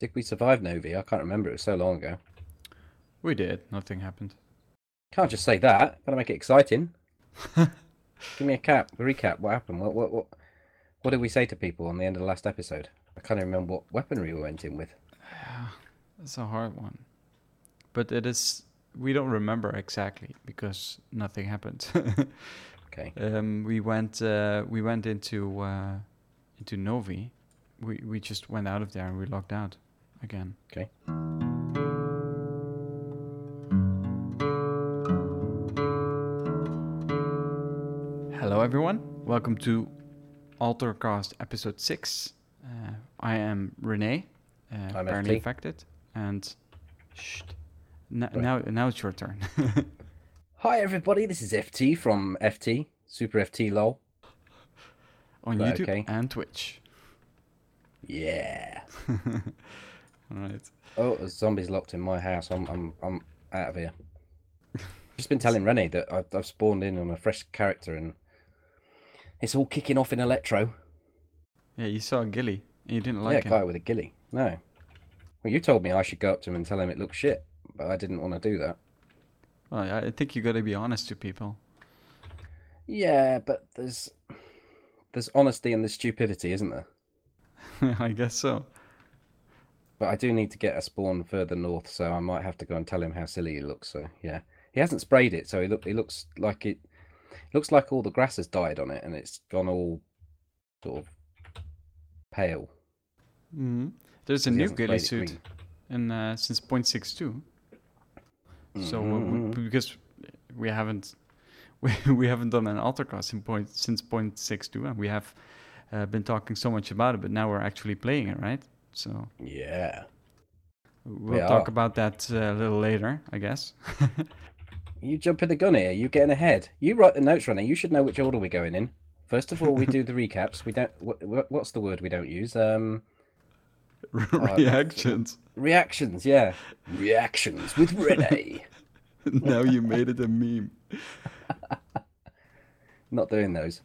Did we survive Novi? I can't remember. It was so long ago. We did. Nothing happened. Can't just say that. Gotta make it exciting. Give me a cap, recap. What happened? What, what, what, what did we say to people on the end of the last episode? I can't even remember what weaponry we went in with. It's a hard one. But it is. We don't remember exactly because nothing happened. Okay. um, we went. Uh, we went into uh, into Novi. We we just went out of there and we logged out again. Okay. Hello, everyone. Welcome to Altercast episode six. Uh, I am Renee, uh, I'm apparently FT. infected, and Shh. n- Right. now now it's your turn. Hi everybody, this is FT from FT, Super FT LOL. on YouTube okay. and Twitch. Yeah. All right. Oh, there's zombies locked in my house. I'm I'm I'm out of here. Just been telling Rennie that I've, I've spawned in on a fresh character and it's all kicking off in Electro. Yeah, you saw a ghillie. And you didn't like yeah, him. guy with a ghillie. No. Well, you told me I should go up to him and tell him it looks shit, but I didn't want to do that. Well, I I think you got to be honest to people. Yeah, but there's there's honesty and there's stupidity, isn't there? I guess so. But I do need to get a spawn further north, so I might have to go and tell him how silly he looks. So yeah, he hasn't sprayed it, so he look he looks like it looks like all the grass has died on it and it's gone all sort of pale. hmm There's a new hasn't ghillie sprayed it suit in uh, since 0.62. So uh, Mhm. w- because we haven't we, we haven't done an Altercast in point since 0.62, and we have uh, been talking so much about it, but now we're actually playing it, right? So Yeah. we'll We talk are. about that uh, a little later, I guess. You jumping the gun here. You getting ahead. You write the notes, Ronnie. You should know which order we're going in. First of all, we do the recaps. We don't. What, what's the word we don't use? Um, Reactions. reactions. Yeah, reactions with Renee. now you made it a meme. Not doing those.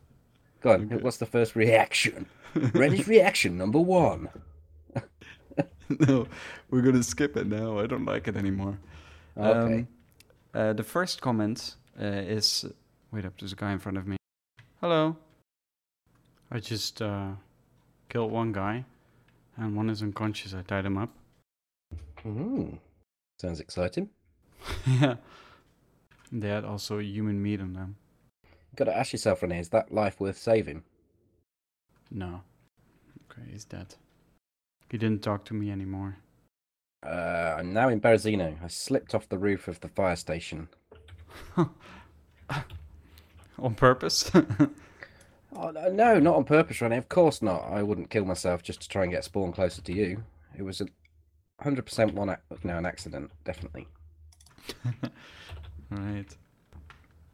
Go on. Okay. What's the first reaction? Renee's reaction number one. no, we're gonna skip it now. I don't like it anymore. Okay. Um, uh, the first comment uh, is wait up, there's a guy in front of me. Hello. I just uh, killed one guy, and one is unconscious. I tied him up. Mm. Sounds exciting. yeah. They had also human meat on them. You've got to ask yourself, Renee, is that life worth saving? No. Okay, he's dead. He didn't talk to me anymore. Uh, I'm now in Berezino. I slipped off the roof of the fire station. On purpose? Oh, no- no, not on purpose, Ronnie. Of course not. I wouldn't kill myself just to try and get spawn closer to you. It was a hundred percent one, ac- no, an accident, definitely. Right.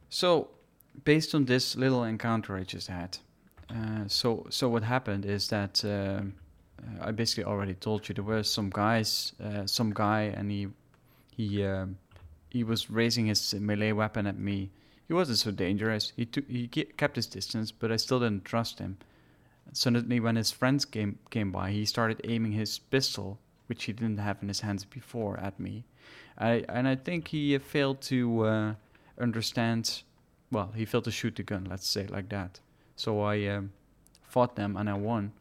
So, based on this little encounter I just had, uh, so so what happened is that um uh, I basically already told you there were some guys, uh, some guy, and he he um, he was raising his melee weapon at me. He wasn't so dangerous. He took he kept his distance, but I still didn't trust him. Suddenly, when his friends came came by, he started aiming his pistol, which he didn't have in his hands before, at me. I and I think he uh, failed to uh, understand. Well, he failed to shoot the gun. Let's say like that. So I um, fought them and I won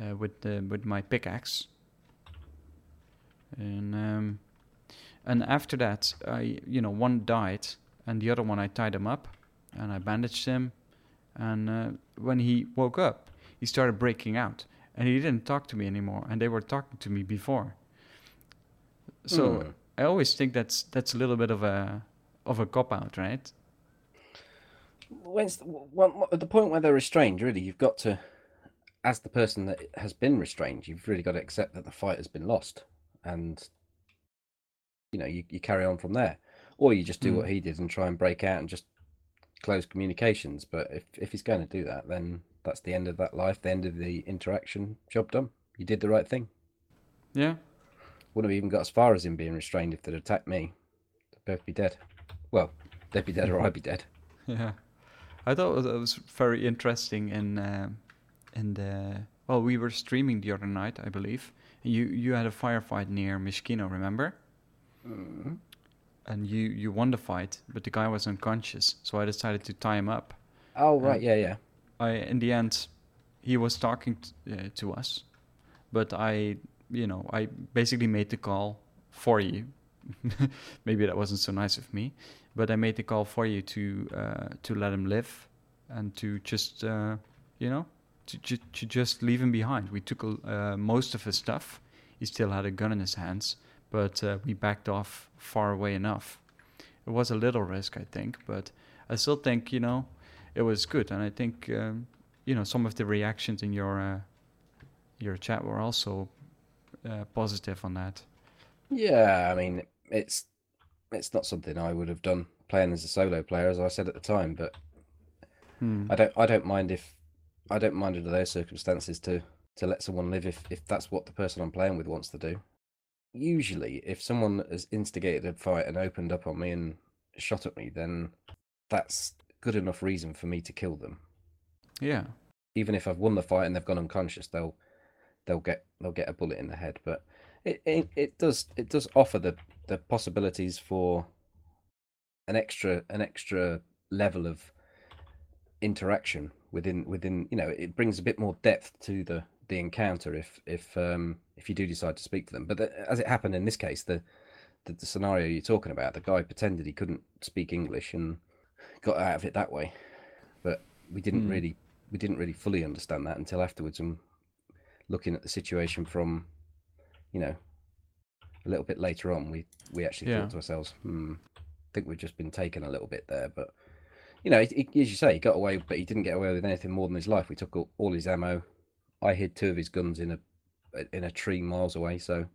uh, with the, with my pickaxe. And um, and after that, I you know one died and the other one I tied him up and I bandaged him. And uh, when he woke up, he started breaking out and he didn't talk to me anymore. And they were talking to me before. So Hmm. I always think that's that's a little bit of a of a cop out, right? When's the, well, at the point where they're restrained, really, you've got to, as the person that has been restrained, you've really got to accept that the fight has been lost, and you know you, you carry on from there, or you just do Mm. what he did and try and break out and just close communications. But if if he's going to do that, then that's the end of that life, the end of the interaction. Job done. You did the right thing. Yeah. Wouldn't have even got as far as him being restrained if they'd attacked me. They'd both be dead. Well, they'd be dead or I'd be dead. Yeah, I thought it was, very interesting in uh, in the well, we were streaming the other night, I believe, You you had a firefight near Mishkino, remember? Mm. And you you won the fight, but the guy was unconscious, so I decided to tie him up. Oh right, yeah, yeah. I in the end, he was talking t- uh, to us, but I you know I basically made the call for you. Maybe that wasn't so nice of me, but I made the call for you to uh, to let him live and to just uh, you know to, to just leave him behind. We took uh, most of his stuff. He still had a gun in his hands, but uh, we backed off far away enough. It was a little risk, I think, but I still think you know it was good, and I think um, you know some of the reactions in your uh, your chat were also uh, positive on that. Yeah, I mean, it's it's not something I would have done playing as a solo player, as I said at the time. But Hmm. I don't I don't mind if I don't mind under those circumstances to to let someone live if if that's what the person I'm playing with wants to do. Usually, if someone has instigated a fight and opened up on me and shot at me, then that's good enough reason for me to kill them. Yeah, Even if I've won the fight and they've gone unconscious, they'll they'll get they'll get a bullet in the head. But it it, it does it does offer the the possibilities for an extra an extra level of interaction within within you know it brings a bit more depth to the the encounter if if um if you do decide to speak to them but the, as it happened in this case the, the the scenario you're talking about the guy pretended he couldn't speak english and got out of it that way but we didn't Hmm. really we didn't really fully understand that until afterwards and looking at the situation from you know a little bit later on we we actually Yeah. thought to ourselves hmm i think we've just been taken a little bit there but you know, as you say, he got away, but he didn't get away with anything more than his life. We took all, all his ammo. I hid two of his guns in a in a tree miles away. So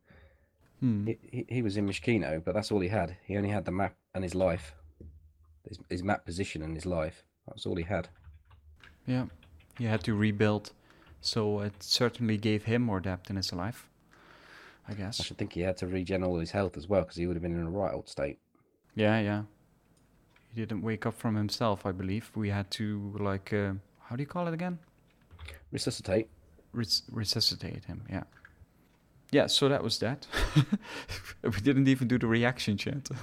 Hmm. he, he, he was in Mishkino, but that's all he had. He only had the map and his life, his, his map position and his life. That's all he had. yeah. He had to rebuild, so it certainly gave him more depth in his life. I guess. I should think he had to regen all his health as well because he would have been in a right old state. Yeah, yeah. He didn't wake up from himself, I believe. We had to like, uh, how do you call it again? Resuscitate. Res- resuscitate him. Yeah. Yeah. So that was that. we didn't even do the reaction chat.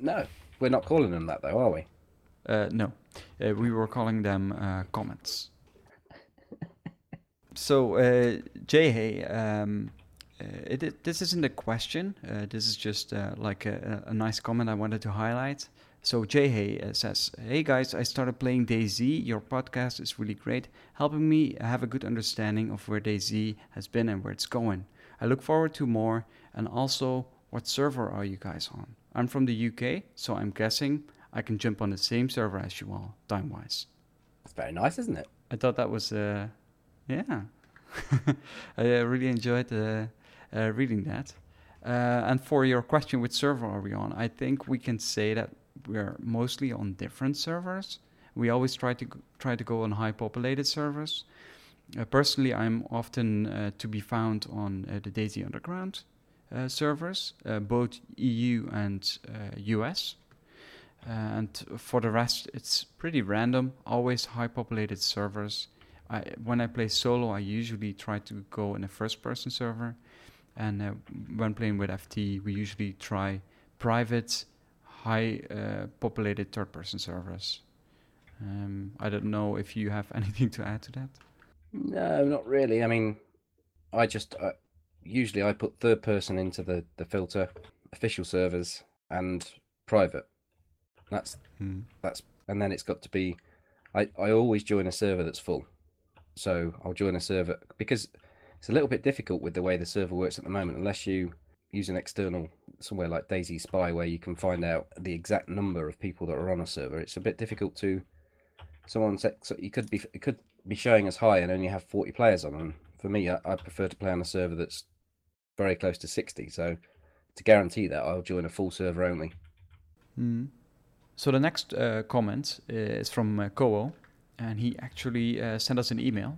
No, we're not calling them that though, are we? Uh, no, uh, we were calling them uh, comments. so, uh, Jay, hey, um, uh, it, it, this isn't a question. Uh, this is just uh, like a a nice comment I wanted to highlight. So, Jay Hay uh, says, Hey guys, I started playing DayZ. Your podcast is really great, helping me have a good understanding of where DayZ has been and where it's going. I look forward to more. And also, what server are you guys on? I'm from the UK, so I'm guessing I can jump on the same server as you all, time wise. It's very nice, isn't it? I thought that was, uh, yeah. I uh, really enjoyed uh, uh, reading that. Uh, and for your question, which server are we on? I think we can say that we're mostly on different servers. We always try to try to go on high populated servers. Uh, personally, I'm often uh, to be found on uh, the DayZ Underground uh, servers, uh, both EU and uh, US. And for the rest, it's pretty random. Always high populated servers. I, when I play solo, I usually try to go in a first person server. And uh, when playing with FT, we usually try private, high uh, populated third person servers. Um, I don't know if you have anything to add to that. No, not really. I mean, I just uh, usually I put third person into the the filter, official servers and private. That's that's and then it's got to be. I I always join a server that's full, so I'll join a server because it's a little bit difficult with the way the server works at the moment. Unless you use an external somewhere like DayZ Spy where you can find out the exact number of people that are on a server, it's a bit difficult to. Someone said so you could be it could be showing as high and only have 40 players on. And for me, I, I prefer to play on a server that's very close to 60. So to guarantee that, I'll join a full server only. Mm. So the next uh, comment is from uh, and he actually uh, sent us an email.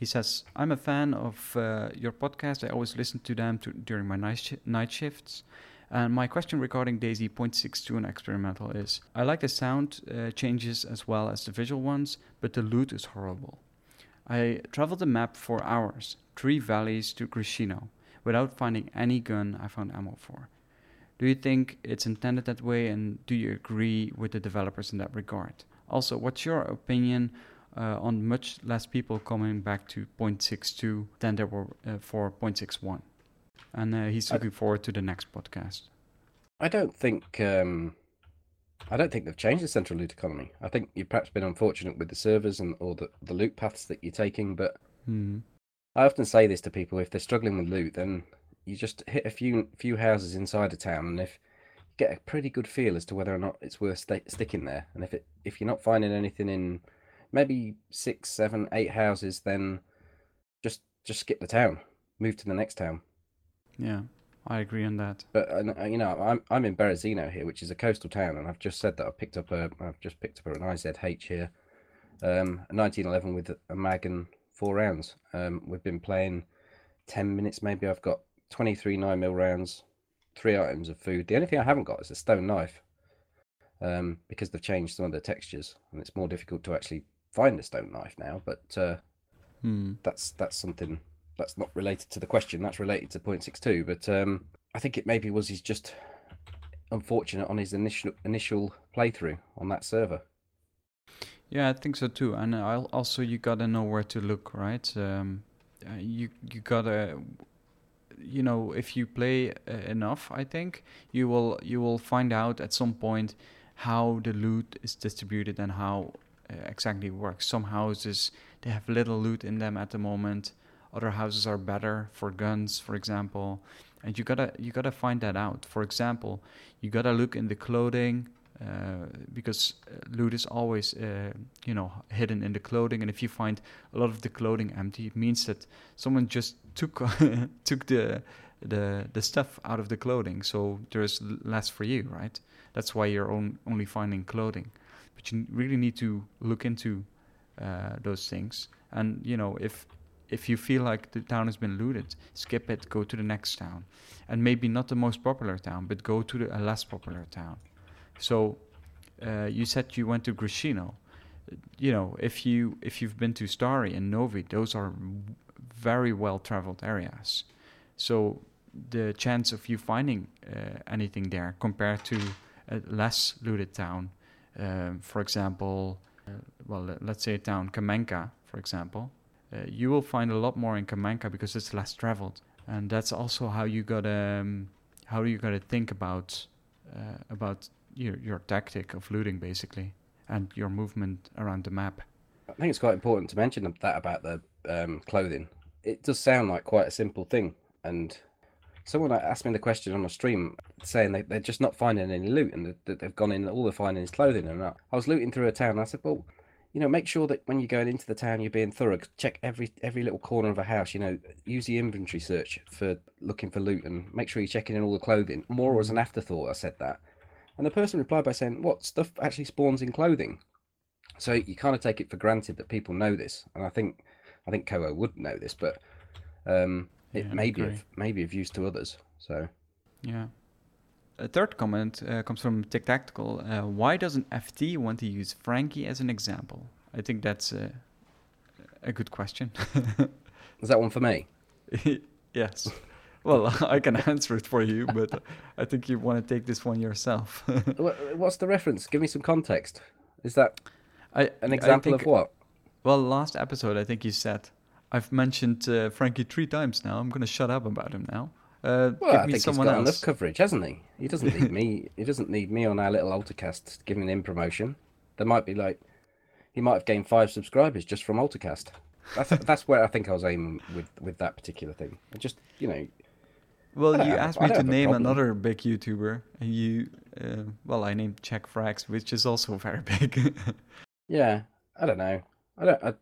He says, "I'm a fan of uh, your podcast. I always listen to them to, during my night, shi night shifts. And my question regarding DayZ 0.62 and experimental is: I like the sound uh, changes as well as the visual ones, but the loot is horrible. I traveled the map for hours, three valleys to Crescino, without finding any gun I found ammo for. Do you think it's intended that way, and do you agree with the developers in that regard? Also, what's your opinion uh, on much less people coming back to 0.62 than there were uh, for 0.61? And uh, he's looking forward to the next podcast. I don't think um, I don't think they've changed the central loot economy. I think you've perhaps been unfortunate with the servers and or the, the loot paths that you're taking, but Hmm. I often say this to people: if they're struggling with loot, then you just hit a few few houses inside a town, and if you get a pretty good feel as to whether or not it's worth sta sticking there, and if it if you're not finding anything in maybe six, seven, eight houses, then just just skip the town, move to the next town. Yeah, I agree on that. But uh, you know, I'm I'm in Berezino here, which is a coastal town, and I've just said that I picked up a I've just picked up an IZH here, um, a 1911 with a mag and four rounds. Um, we've been playing ten minutes, maybe. I've got 23 nine mil rounds, three items of food. The only thing I haven't got is a stone knife, um, because they've changed some of the textures, and it's more difficult to actually find a stone knife now. But uh, Hmm. that's that's something that's not related to the question. That's related to point six two. But um, I think it maybe was he's just unfortunate on his initial initial playthrough on that server. Yeah, I think so too. And I'll also you gotta know where to look, right? Um, uh, you you gotta, you know, if you play uh, enough, I think you will you will find out at some point how the loot is distributed and how exactly it works. Some houses they have little loot in them at the moment. Other houses are better for guns, for example, and you gotta you gotta find that out. For example, you gotta look in the clothing uh, because uh, loot is always uh, you know hidden in the clothing and if you find a lot of the clothing empty it means that someone just took took the the the stuff out of the clothing so there's less for you right that's why you're on, only finding clothing but you really need to look into uh, those things and you know if if you feel like the town has been looted skip it go to the next town and maybe not the most popular town but go to the, a less popular town so uh, you said you went to Grishino. You know, if you if you've been to Stari and Novi, those are very well traveled areas. So the chance of you finding uh, anything there compared to a less looted town, for example, uh, well, let- let's say a town Kamenka, for example, uh, you will find a lot more in Kamenka because it's less traveled, and that's also how you gotta um, how you gotta think about uh, about your your tactic of looting basically and your movement around the map. I think it's quite important to mention that about the um, clothing. It does sound like quite a simple thing, and someone asked me the question on a stream saying they, they're just not finding any loot and that they've gone in all they're finding is clothing and I I was looting through a town. And I said well you know make sure that when you're going into the town you're being thorough. Check every every little corner of a house you know use the inventory search for looking for loot and make sure you're checking in all the clothing. More as an afterthought I said that. And the person replied by saying what stuff actually spawns in clothing? So you kind of take it for granted that people know this and I think I think Koa would know this but um it Yeah, may be of, maybe of use to others so Yeah. A third comment uh, comes from Tic Tactical. Uh, why doesn't FT want to use Frankie as an example? I think that's a, a good question. is that one for me yes. Well, I can answer it for you, but I think you want to take this one yourself. What's the reference? Give me some context. Is that I, an example think- of what? Well, last episode, I think you said, I've mentioned uh, Frankie three times now. I'm going to shut up about him now. Uh, Well, give I think he's got else. enough coverage, hasn't he? He doesn't need me. He doesn't need me on our little Altercast giving him promotion. There might be like, he might have gained five subscribers just from Altercast. That's that's where I think I was aiming with with that particular thing. I just you know, Well, you have asked me to name another big YouTuber, and you, uh, well, I named Czech Frags, which is also very big. yeah, I don't know. I don't. I,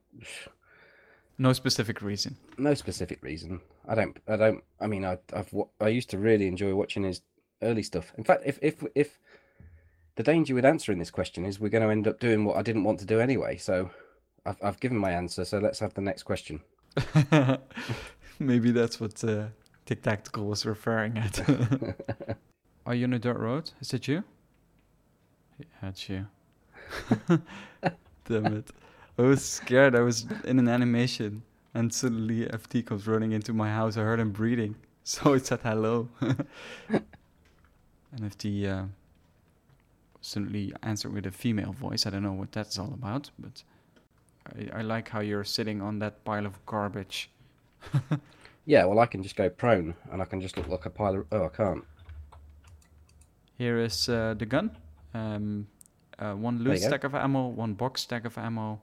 no specific reason. no specific reason. I don't. I don't. I mean, I I've I used to really enjoy watching his early stuff. In fact, if if if the danger with answering this question is we're going to end up doing what I didn't want to do anyway. So I've I've given my answer. So let's have the next question. Maybe that's what uh, Tic Tactical was referring at. Are you on a dirt road? Is it you? Yeah, it's you. Damn it. I was scared. I was in an animation and suddenly FT comes running into my house. I heard him breathing. so I said hello. and the uh, suddenly answered with a female voice, I don't know what that's all about, but I, I like how you're sitting on that pile of garbage. Yeah, well, I can just go prone, and I can just look like a pile of. Oh, I can't. Here is uh, the gun. Um, uh, one loose go. stack of ammo, one box stack of ammo,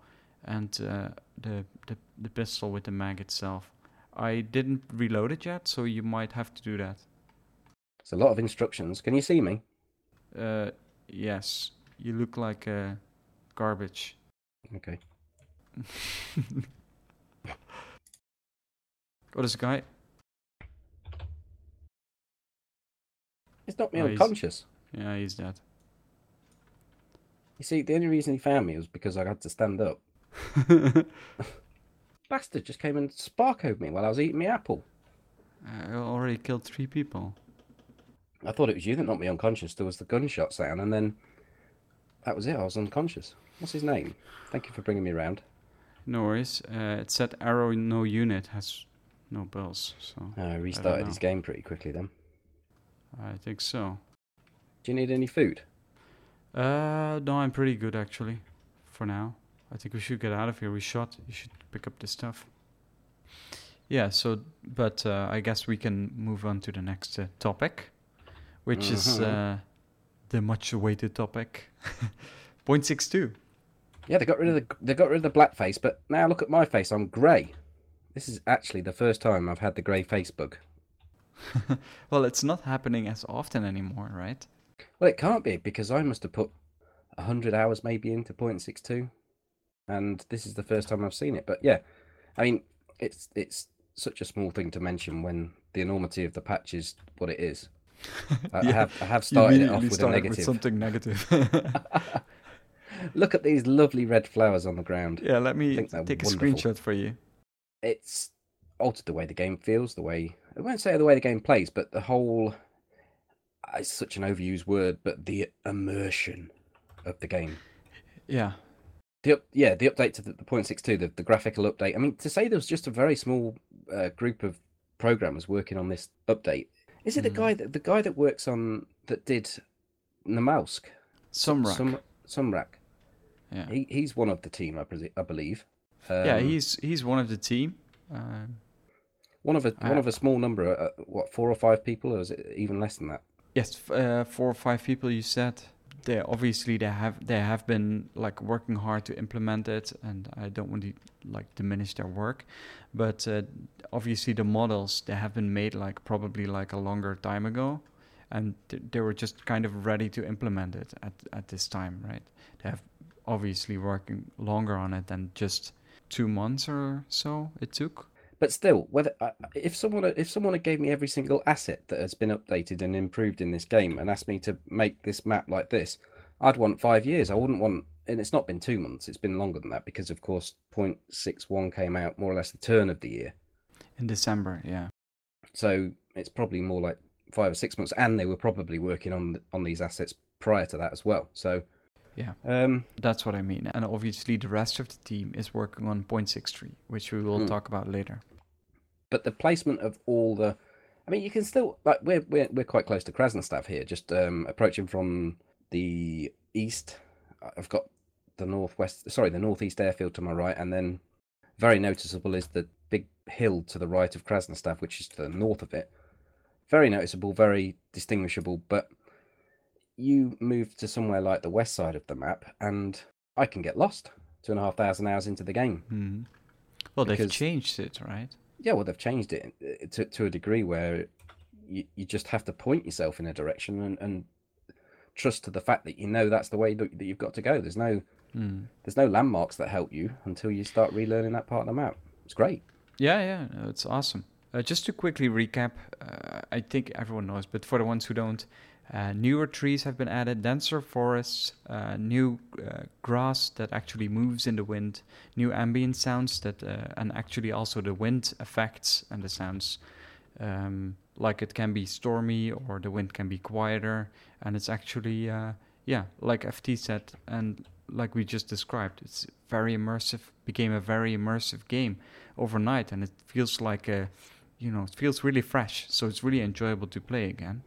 and uh, the, the the pistol with the mag itself. I didn't reload it yet, so you might have to do that. It's a lot of instructions. Can you see me? Uh, yes, you look like uh, garbage. Okay. What is the guy? It's not me Oh, he's- unconscious. Yeah, he's dead. You see, the only reason he found me was because I had to stand up. Bastard just came and sparkoed me while I was eating my apple. I already killed three people. I thought it was you that knocked me unconscious. There was the gunshot sound, and then that was it. I was unconscious. What's his name? Thank you for bringing me around. No worries. Uh, it said arrow no unit has no bells, so Uh, restarted know. his game pretty quickly then. I think so. Do you need any food? Uh, no, I'm pretty good actually, for now. I think we should get out of here. We shot. You should pick up the stuff. Yeah. So, but uh, I guess we can move on to the next uh, topic, which is Mhm. uh, the much-awaited topic, point six two. Yeah, they got rid of the they got rid of the blackface, but now look at my face. I'm grey. This is actually the first time I've had the grey face bug. Well, it's not happening as often anymore, right? Well, it can't be because I must have put hundred hours maybe into point six two, and this is the first time I've seen it. But yeah, I mean, it's it's such a small thing to mention when the enormity of the patch is what it is. I, I have I have started it off with a negative. something negative. Look at these lovely red flowers on the ground. yeah, let me take a screenshot for you. It's altered the way the game feels, the way I won't say the way the game plays, but the whole it's such an overused word, but the immersion of the game. Yeah, The up, yeah, the update to the, the point six two, the, the graphical update. I mean, to say there was just a very small uh, group of programmers working on this update. Is it the Mhm. guy that the guy that works on that did Namalsk? Sumrak. Sum, Sumrak. yeah. He he's one of the team, I, I believe. yeah, Um, he's he's one of the team. Uh, one of a one of a small number. Uh, what four or five people, or is it even less than that? yes, uh, four or five people. You said they obviously they have they have been like working hard to implement it, and I don't want to like diminish their work, but uh, obviously the models they have been made like probably like a longer time ago, and th- they were just kind of ready to implement it at at this time, right? They have obviously working longer on it than just two months or so it took. But still, whether uh, if someone uh, if someone had gave me every single asset that has been updated and improved in this game and asked me to make this map like this, I'd want five years. I wouldn't want, and it's not been two months. It's been longer than that because, of course, point six one came out more or less the turn of the year. In December, yeah. So it's probably more like five or six months, and they were probably working on on these assets prior to that as well. So Yeah. um, That's what I mean. And obviously, the rest of the team is working on 0.63, which we will Hmm. talk about later. but the placement of all the I mean you can still like we're we're we're quite close to Krasnostav here, just um approaching from the east. I've got the northwest sorry, the northeast airfield to my right, and then very noticeable is the big hill to the right of Krasnostav, which is to the north of it. Very noticeable, very distinguishable, but you move to somewhere like the west side of the map and I can get lost two and a half thousand hours into the game. hmm Well, they've changed it, right? Yeah, well, they've changed it uh, to to a degree where you, you just have to point yourself in a direction and, and trust to the fact that you know that's the way that, that you've got to go. There's no Mm. there's no landmarks that help you until you start relearning that part of the map. It's great. Yeah, yeah, no, it's awesome. Uh, just to quickly recap, uh, I think everyone knows, but for the ones who don't, uh, newer trees have been added, denser forests, uh, new uh, grass that actually moves in the wind, new ambient sounds that, uh, and actually also the wind effects and the sounds. Um, like it can be stormy or the wind can be quieter, and it's actually, uh, yeah, like FT said, and like we just described, it's very immersive, became a very immersive game overnight and it feels like a you know, it feels really fresh. So it's really enjoyable to play again.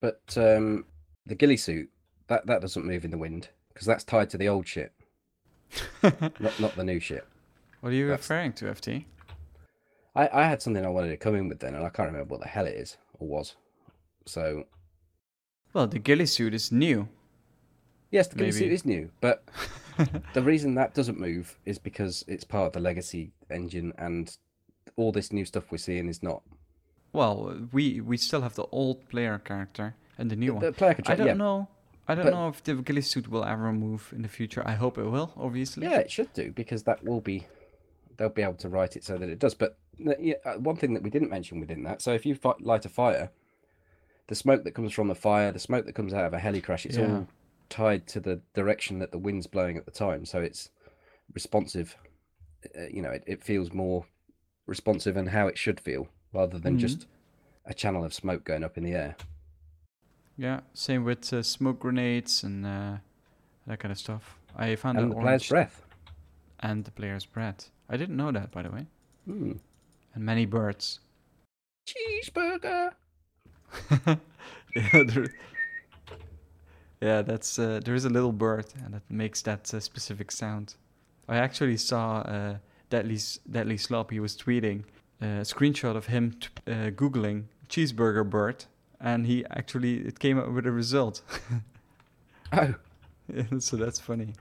But um, the ghillie suit that that doesn't move in the wind because that's tied to the old shit, not not the new shit. What are you That's- referring to, FT? I, I had something I wanted to come in with then, and I can't remember what the hell it is or was. So Well, the ghillie suit is new. yes, the ghillie suit is new, but the reason that doesn't move is because it's part of the legacy engine, and all this new stuff we're seeing is not. Well, we we still have the old player character and the new The one. player I don't yeah, know. I don't but- know if the ghillie suit will ever move in the future. I hope it will, obviously. yeah, it should do because that will be. They'll be able to write it so that it does. But yeah, uh, one thing that we didn't mention within that, so if you light a fire, the smoke that comes from the fire, the smoke that comes out of a heli crash, it's Yeah. all tied to the direction that the wind's blowing at the time. So it's responsive. Uh, you know, it, it feels more responsive and how it should feel rather than Mhm. just a channel of smoke going up in the air. Yeah, same with uh, smoke grenades and uh, that kind of stuff. I found And the player's breath. and the player's breath. I didn't know that, by the way. Hmm. And many birds. Cheeseburger. yeah, there, yeah, that's uh, there is a little bird and it makes that uh, specific sound. I actually saw uh, Deadly Deadly Slop. He was tweeting a screenshot of him t- uh, googling cheeseburger bird, and he actually it came up with a result. Oh, so that's funny.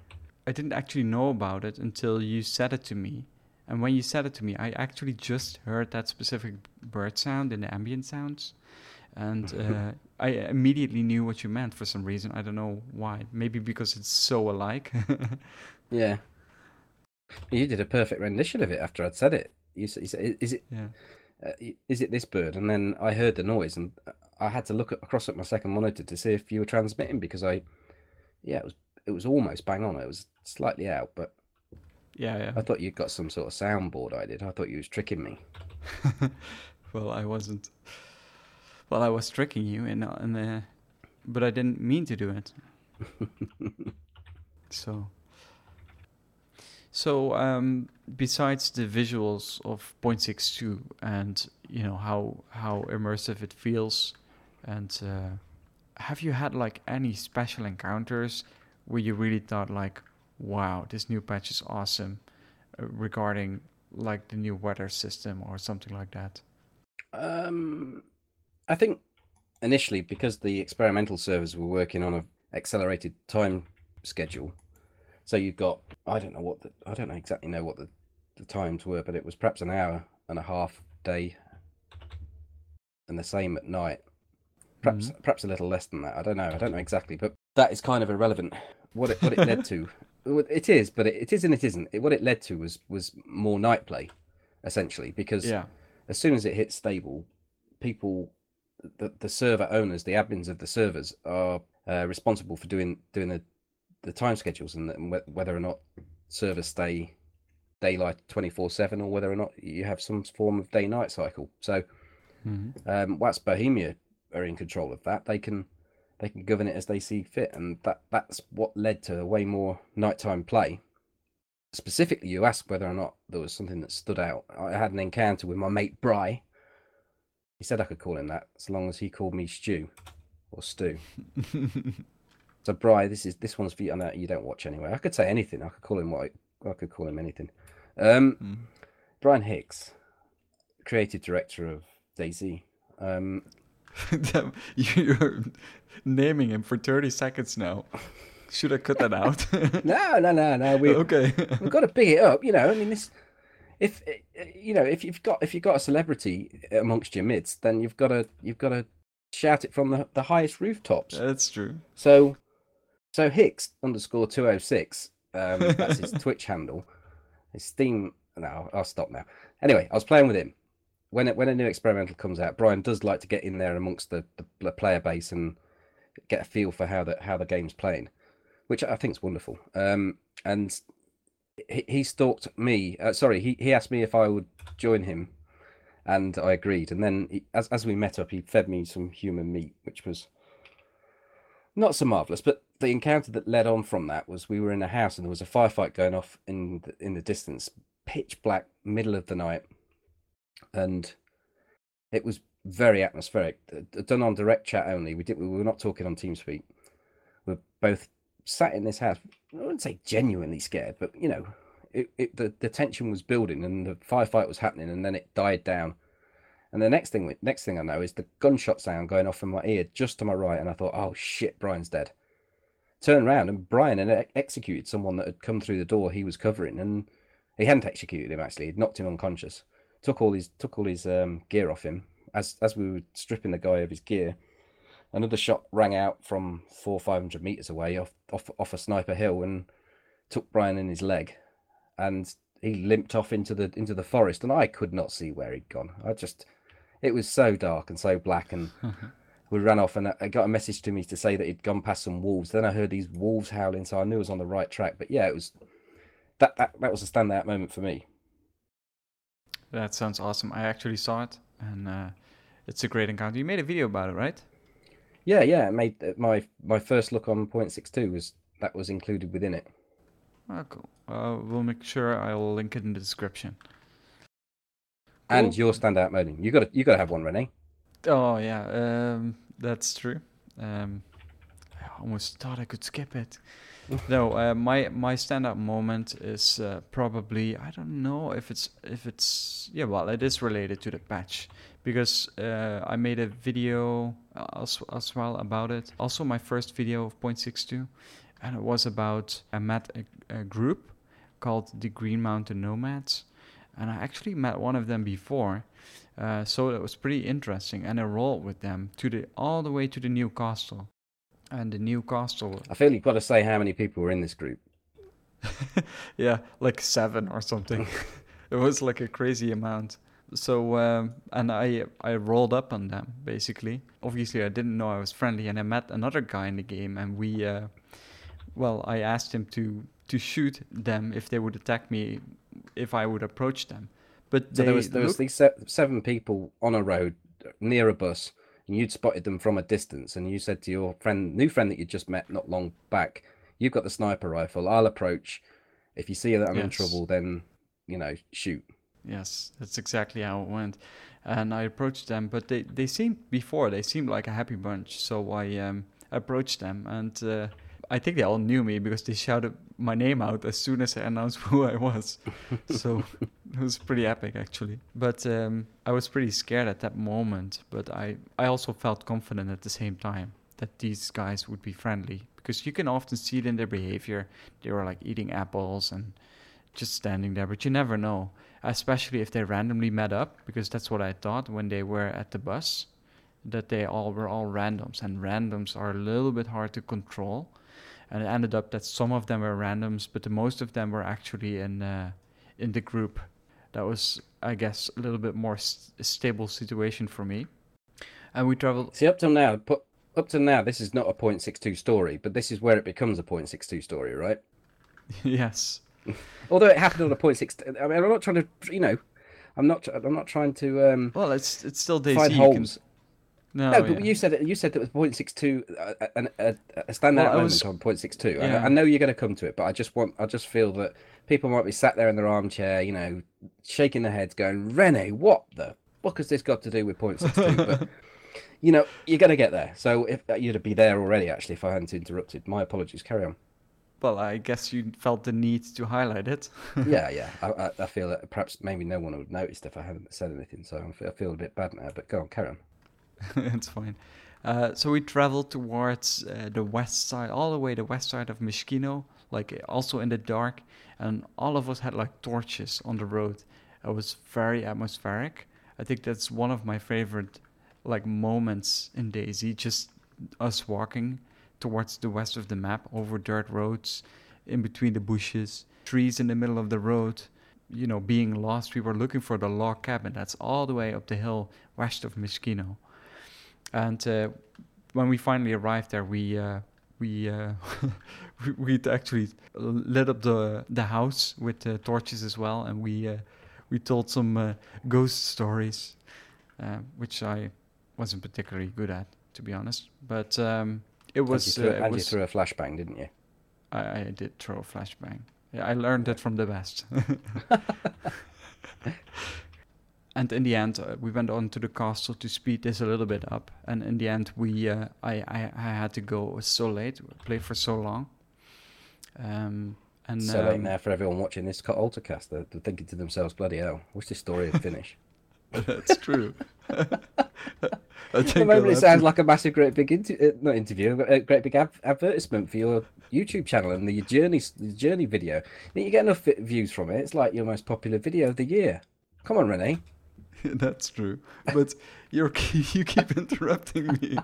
I didn't actually know about it until you said it to me. And when you said it to me, I actually just heard that specific bird sound in the ambient sounds. And uh, I immediately knew what you meant for some reason. I don't know why. Maybe because it's so alike. yeah. You did a perfect rendition of it after I'd said it. You said, "Is it yeah. uh, is it this bird? And then I heard the noise, and I had to look at, across at my second monitor to see if you were transmitting because I, yeah, it was it was almost bang on. It was slightly out, but Yeah, yeah. I thought you'd got some sort of soundboard. I did. I thought you was tricking me. well, I wasn't. Well, I was tricking you, and and uh, but I didn't mean to do it. so. So, um, besides the visuals of 0.62 and you know how how immersive it feels, and uh, have you had like any special encounters where you really thought like, wow, this new patch is awesome, uh, regarding like the new weather system or something like that? Um, I think initially because the experimental servers were working on a accelerated time schedule, so you've got I don't know what the, I don't know exactly know what the, the times were, but it was perhaps an hour and a half day, and the same at night. Perhaps perhaps a little less than that. I don't know. I don't know exactly, but that is kind of irrelevant. What it what it led to, it is, but it, it is and it isn't. It, what it led to was was more night play, essentially, because Yeah. as soon as it hits stable, people, the, the server owners, the admins of the servers are uh, responsible for doing doing the, the time schedules and, the, and whe- whether or not servers stay daylight 24 7 or whether or not you have some form of day night cycle. So, Mhm. um, whilst Bohemia are in control of that, they can they can govern it as they see fit, and that that's what led to way more nighttime play. Specifically, you asked whether or not there was something that stood out. I had an encounter with my mate Bry. He said I could call him that, as long as he called me Stew or Stu. So Bry, this is this one's for you. I know you don't watch anyway. I could say anything. I could call him what I, I could call him anything. Um, Mhm. Brian Hicks, creative director of DayZ. Um, You're naming him for 30 seconds now. Should I cut that out? no, no, no, no. We okay. we've got to big it up. You know, I mean, this. If uh, you know, if you've got if you've got a celebrity amongst your midst, then you've got to you've got to shout it from the, the highest rooftops. That's true. So, so Hicks underscore two oh six. Um, that's his Twitch handle. Steam. No, I'll stop now. Anyway, I was playing with him when it, when a new experimental comes out. Brian does like to get in there amongst the, the, the player base and get a feel for how the how the game's playing, which I think is wonderful. Um, and he, he stalked me. Uh, sorry, he, he asked me if I would join him, and I agreed. And then he, as as we met up, he fed me some human meat, which was not so marvelous. But the encounter that led on from that was we were in a house and there was a firefight going off in the, in the distance, pitch black, middle of the night, and It was very atmospheric, done on direct chat only. We did we were not talking on TeamSpeak. We're both sat in this house. I wouldn't say genuinely scared, but you know, it, it the, the tension was building and the firefight was happening, and then it died down. And the next thing, next thing I know is the gunshot sound going off in my ear just to my right, and I thought, "Oh shit, Brian's dead." Turned around and Brian had executed someone that had come through the door he was covering, and he hadn't executed him actually. He'd knocked him unconscious. Took all his took all his um, gear off him as as we were stripping the guy of his gear. Another shot rang out from four or five hundred meters away off off off a sniper hill and took Brian in his leg, and he limped off into the into the forest, and I could not see where he'd gone. I just it was so dark and so black and we ran off and I got a message to me to say that he'd gone past some wolves. Then I heard these wolves howling, so I knew I was on the right track. But yeah, it was that that, that was a standout moment for me. That sounds awesome. I actually saw it, and uh, it's a great encounter. You made a video about it, right? Yeah, yeah. I made uh, my my first look on point six two was that was included within it. Oh, cool. Uh, we'll make sure I'll link it in the description. Cool. And your standout moment. You got you got to have one, Renee. Oh yeah, um, that's true. Um, I almost thought I could skip it. no, uh, my my standout moment is uh, probably I don't know if it's if it's yeah well it is related to the patch because uh, I made a video as, as well about it. Also, my first video of 0.62, and it was about I met a, a group called the Green Mountain Nomads, and I actually met one of them before. Uh, so it was pretty interesting, and I rolled with them to the all the way to the new castle, and the new castle. I feel you've got to say how many people were in this group. yeah, like seven or something. it was like a crazy amount. So um, and I I rolled up on them basically. Obviously, I didn't know I was friendly, and I met another guy in the game, and we, uh, well, I asked him to to shoot them if they would attack me if I would approach them. But so there was there was these se- seven people on a road near a bus, and you'd spotted them from a distance, and you said to your friend, new friend that you just met not long back, "You've got the sniper rifle. I'll approach. If you see that I'm yes. in trouble, then you know shoot." Yes, that's exactly how it went. And I approached them, but they, they seemed before they seemed like a happy bunch. So I um, approached them, and uh, I think they all knew me because they shouted my name out as soon as I announced who I was. so it was pretty epic actually. But um, I was pretty scared at that moment. But I, I also felt confident at the same time that these guys would be friendly because you can often see it in their behavior. They were like eating apples and just standing there, but you never know, especially if they randomly met up because that's what I thought when they were at the bus that they all were all randoms and randoms are a little bit hard to control and it ended up that some of them were randoms, but the most of them were actually in uh, in the group. That was, I guess, a little bit more st- stable situation for me. And we traveled. See, up till now, put up to now, this is not a point six two story, but this is where it becomes a point six two story, right? yes. Although it happened on a point six. I mean, I'm not trying to, you know, I'm not. I'm not trying to. Um, well, it's it's still DayZ. Find holes. No, no but yeah. you said it. You said it was point six two, uh, a, a, a standout well, moment was, on point six two. Yeah. I, I, know you're going to come to it, but I just want, I just feel that people might be sat there in their armchair, you know, shaking their heads, going, "Rene, what the fuck has this got to do with point six two? but you know, you're going to get there. So if uh, you'd be there already, actually, if I hadn't interrupted, my apologies. Carry on. Well, I guess you felt the need to highlight it. yeah, yeah. I, I, feel that perhaps maybe no one would have noticed if I hadn't said anything. So I feel a bit bad now. But go on, carry on. it's fine. Uh, so we traveled towards uh, the west side, all the way the west side of Mishkino, like also in the dark, and all of us had like torches on the road. It was very atmospheric. I think that's one of my favorite like moments in DayZ, Just us walking towards the west of the map over dirt roads, in between the bushes, trees in the middle of the road. You know, being lost, we were looking for the log cabin that's all the way up the hill west of Mishkino and uh, when we finally arrived there, we uh, we uh, we actually lit up the the house with uh, torches as well, and we uh, we told some uh, ghost stories, which I wasn't particularly good at, to be honest. But um, it was. And you, threw, and was, you threw a flashbang, didn't you? I, I did throw a flashbang. Yeah, I learned it from the best. and in the end, uh, we went on to the castle to speed this a little bit up. And in the end, we uh, I, I I had to go so late, play for so long. Um, and so late um, now for everyone watching this co- Altercast. They're, they're thinking to themselves, bloody hell, wish this story would finish. that's true. I the think moment it sounds to- like a massive, great big inter- uh, not interview, but a great big ad- advertisement for your YouTube channel and the journey the journey video. You get enough views from it. It's like your most popular video of the year. Come on, Renee. That's true. But you're you keep interrupting me.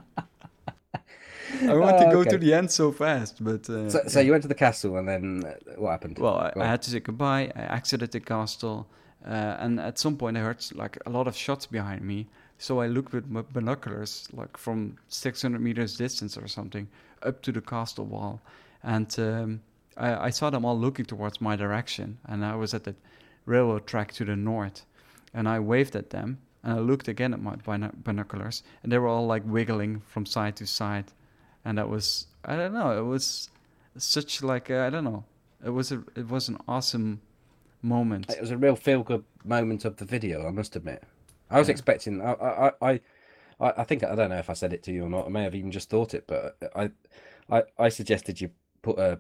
I want to Oh, go okay. to the end so fast, but uh, So, so you went to the castle and then uh, what happened? well, I, I had to say goodbye. I exited the castle, uh, and at some point I heard like a lot of shots behind me. So I looked with my binoculars, like from 600 meters distance or something, up to the castle wall, and um, I, I saw them all looking towards my direction. And I was at the railroad track to the north, and I waved at them. And I looked again at my bino- binoculars, and they were all like wiggling from side to side, and that was I don't know. It was such like I I don't know. It was a it was an awesome moment. It was a real feel good moment of the video, I must admit. I was Yeah. expecting. I, I, I, I, I think I don't know if I said it to you or not. I may have even just thought it, but I, I, I suggested you put a,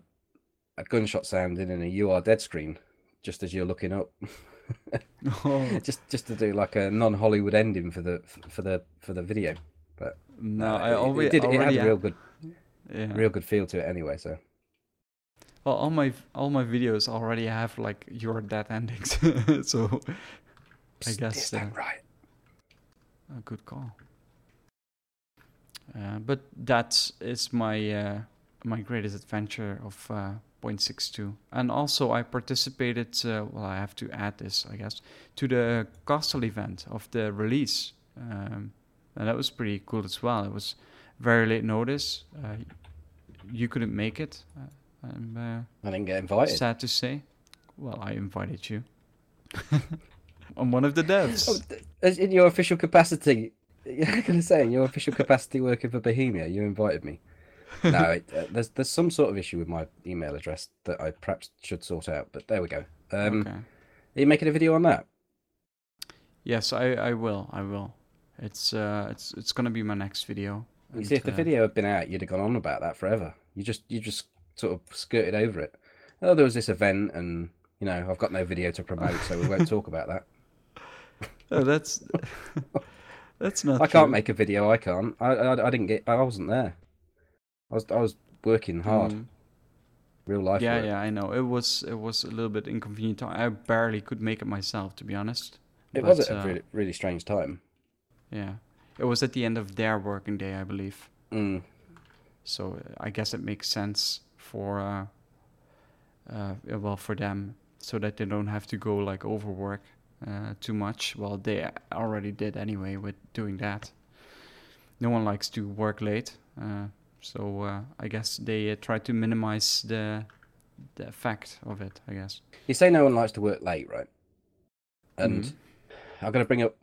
a gunshot sound in and a "You are dead" screen, just as you're looking up, Oh, just just to do like a non-Hollywood ending for the for the for the video. But no, uh, I it- already it, did. It had a real good, yeah. real good feel to it anyway. So Well, all my all my videos already have like your dead endings, so I guess, is that uh, right? a good call. Uh, but that is my uh, my greatest adventure of uh, 0.62, and also I participated. Uh, well, I have to add this, I guess, to the Castle event of the release, um, and that was pretty cool as well. It was very late notice. Uh, you couldn't make it. Uh, I'm uh, I didn't get invited. sad to say. Well, I invited you. I'm one of the devs. Oh, in your official capacity, I'm going to say in your official capacity working for Bohemia, you invited me. No, it, uh, there's there's some sort of issue with my email address that I perhaps should sort out. But there we go. Um, okay. Are you making a video on that? Yes, I, I will. I will. It's uh it's it's gonna be my next video. You And, see, if the uh, video had been out, you'd have gone on about that forever. You just you just sort of skirted over it. Oh, there was this event, and you know I've got no video to promote, so we won't talk about that. Oh, that's that's not. I can't make a video. I can't. I, I I didn't get. I wasn't there. I was I was working hard, Mm, real life. yeah, work. yeah, I know. It was it was a little bit inconvenient. I barely could make it myself, to be honest. It But, was at uh, a really really strange time. Yeah, it was at the end of their working day, I believe. Mm. So I guess it makes sense for uh, uh, well for them, so that they don't have to go like overwork uh, too much. Well, they already did anyway with doing that. No one likes to work late, uh, so uh, I guess they uh, try to minimize the the effect of it. I guess. You say no one likes to work late, right? And Mhm. I'm going to bring up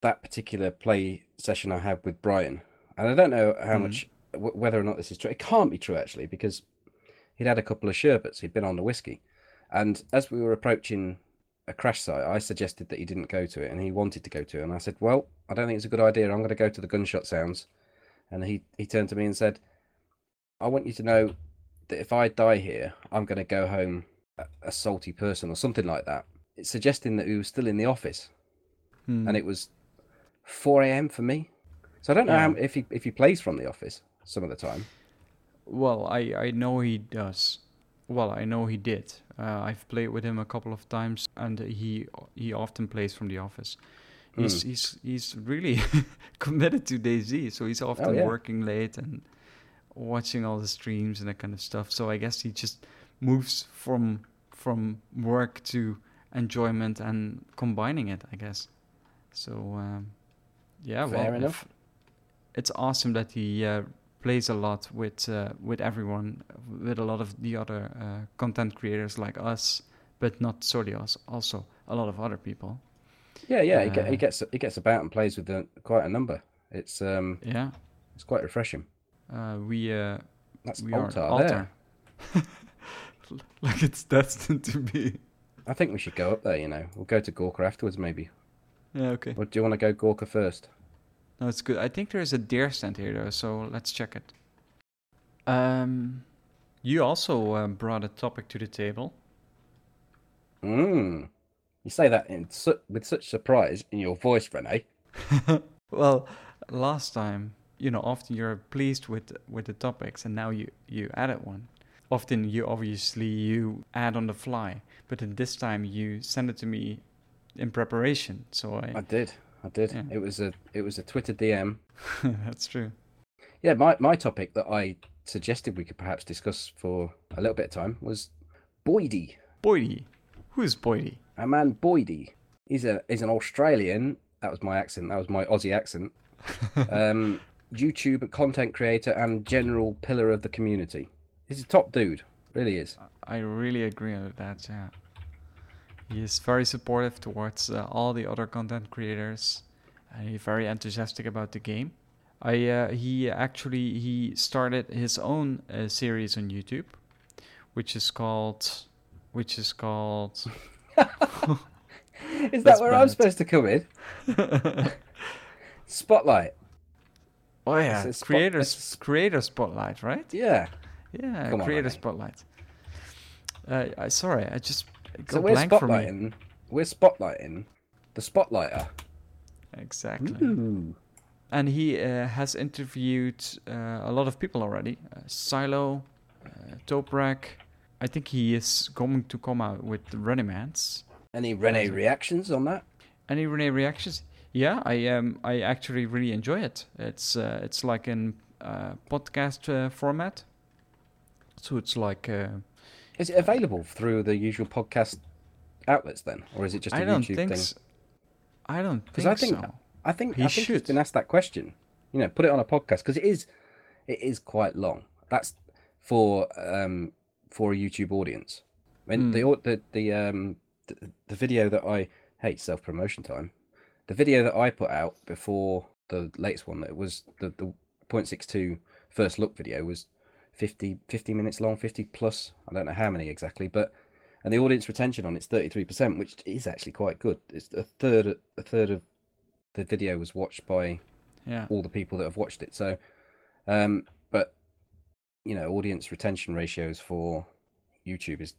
that particular play session I had with Brian, and I don't know how Mhm. much w- whether or not this is true. It can't be true actually because he'd had a couple of sherbets. He'd been on the whiskey, and as we were approaching a crash site, I suggested that he didn't go to it, and he wanted to go to it, and I said, "Well, I don't think it's a good idea. I'm going to go to the gunshot sounds." And he he turned to me and said, "I want you to know that if I die here, I'm going to go home a, a salty person or something like that." It's suggesting that he was still in the office, Hmm. and it was 4 a.m. for me. So I don't know Yeah. how, if he if he plays from the office some of the time. Well, I, I know he does. Well, I know he did. Uh, I've played with him a couple of times, and he he often plays from the office. He's Hmm. he's he's really committed to DayZ, so he's often Oh, yeah. working late and watching all the streams and that kind of stuff. So I guess he just moves from from work to enjoyment and combining it. I guess. So um, yeah, Fair well, enough. it's awesome that he uh, plays a lot with uh, with everyone, with a lot of the other uh, content creators like us, but not solely us, also a lot of other people. Yeah, yeah, he, Uh, gets he gets about and plays with the, quite a number. It's um Yeah, it's quite refreshing. Uh, we uh, That's we Altar are there. altar. like it's destined to be. I think we should go up there. You know, we'll go to Gorka afterwards, maybe. Yeah, okay. Or do you want to go Gorka first? No, it's good. I think there's a deer stand here though, so let's check it. Um, you also uh, brought a topic to the table. Mm. You say that in su- with such surprise in your voice, Rene. Well, last time, you know, often you're pleased with with the topics, and now you you added one. Often you obviously you add on the fly, but in this time you send it to me in preparation. So I, I did. I did. Yeah. It was a it was a Twitter DM. that's true. Yeah, my, my topic that I suggested we could perhaps discuss for a little bit of time was Boydie. Boydie, who's Boydie? a man Boydie. He's a he's an Australian. That was my accent. That was my Aussie accent. um, YouTube content creator and general pillar of the community. He's a top dude. Really is. I really agree with that. Yeah, he is very supportive towards uh, all the other content creators, and he's very enthusiastic about the game. I uh, he actually he started his own uh, series on YouTube, which is called which is called. Is that where I'm supposed to come in? Spotlight. Oh yeah, It's spot- creators creator spotlight, right? Yeah. Yeah, Come creator Rene. spotlight. Uh, I sorry, I just go So we're blank for me. spotlighting. We're spotlighting the spotlighter. Exactly. Ooh. and he uh, has interviewed uh, a lot of people already. Uh, Silo, uh, Toprak. I think he is going to come out with the Running Mans. Any Rene reactions on that? Any Rene reactions? Yeah, I um I actually really enjoy it. It's uh, it's like in uh, podcast uh, format. So it's like uh, Is it available through the usual podcast outlets then, or is it just a I don't YouTube think thing? s- I don't Because think, I think so. I think He I think should. he's been asked that question. You know, put it on a podcast because it is it is quite long. That's for um for a YouTube audience. I mean, the Hmm. the the um the, the video that I hate self promotion time. The video that I put out before the latest one that was the the 0.62 first look video was 50 50 minutes long, 50 plus. I don't know how many exactly, but and the audience retention on it's 33%, which is actually quite good. It's a third a third of the video was watched by Yeah. all the people that have watched it. So, um, but you know, audience retention ratios for YouTube is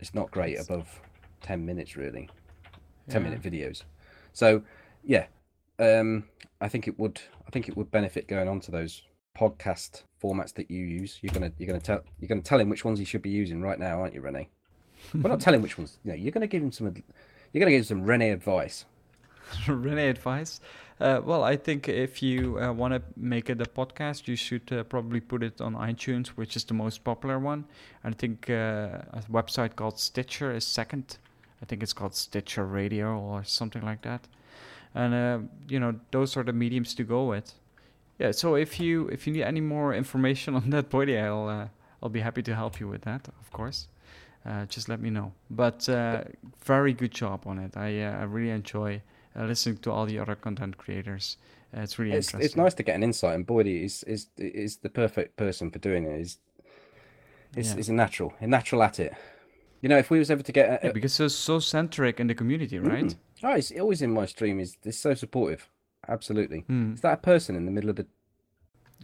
it's not great above ten minutes really, ten yeah. minute videos. So, yeah, um, I think it would I think it would benefit going on to those podcast formats that you use. You're gonna you're gonna tell you're gonna tell him which ones he should be using right now, aren't you, Rene? We're not telling which ones. You know, you're gonna give him some. You're gonna give him some Rene advice. Rene advice. Uh, well, I think if you uh, want to make it a podcast, you should uh, probably put it on iTunes, which is the most popular one. I think uh, a website called Stitcher is second. I think it's called Stitcher Radio or something like that. And uh, you know, those are the mediums to go with. Yeah. So if you if you need any more information on that body, I'll uh, I'll be happy to help you with that, of course. Uh, just let me know. But uh, very good job on it. I uh, I really enjoy uh, listening to all the other content creators. Uh, it's really it's, interesting. it's nice to get an insight, and Boydie is is is the perfect person for doing it. He's he's, Yeah. he's a natural, a natural at it. You know, if we was ever to get, a, Yeah, because it's so centric in the community, right? Mm. oh, he's always in my stream. Is he's so supportive. Absolutely. Hmm. Is that a person in the middle of the?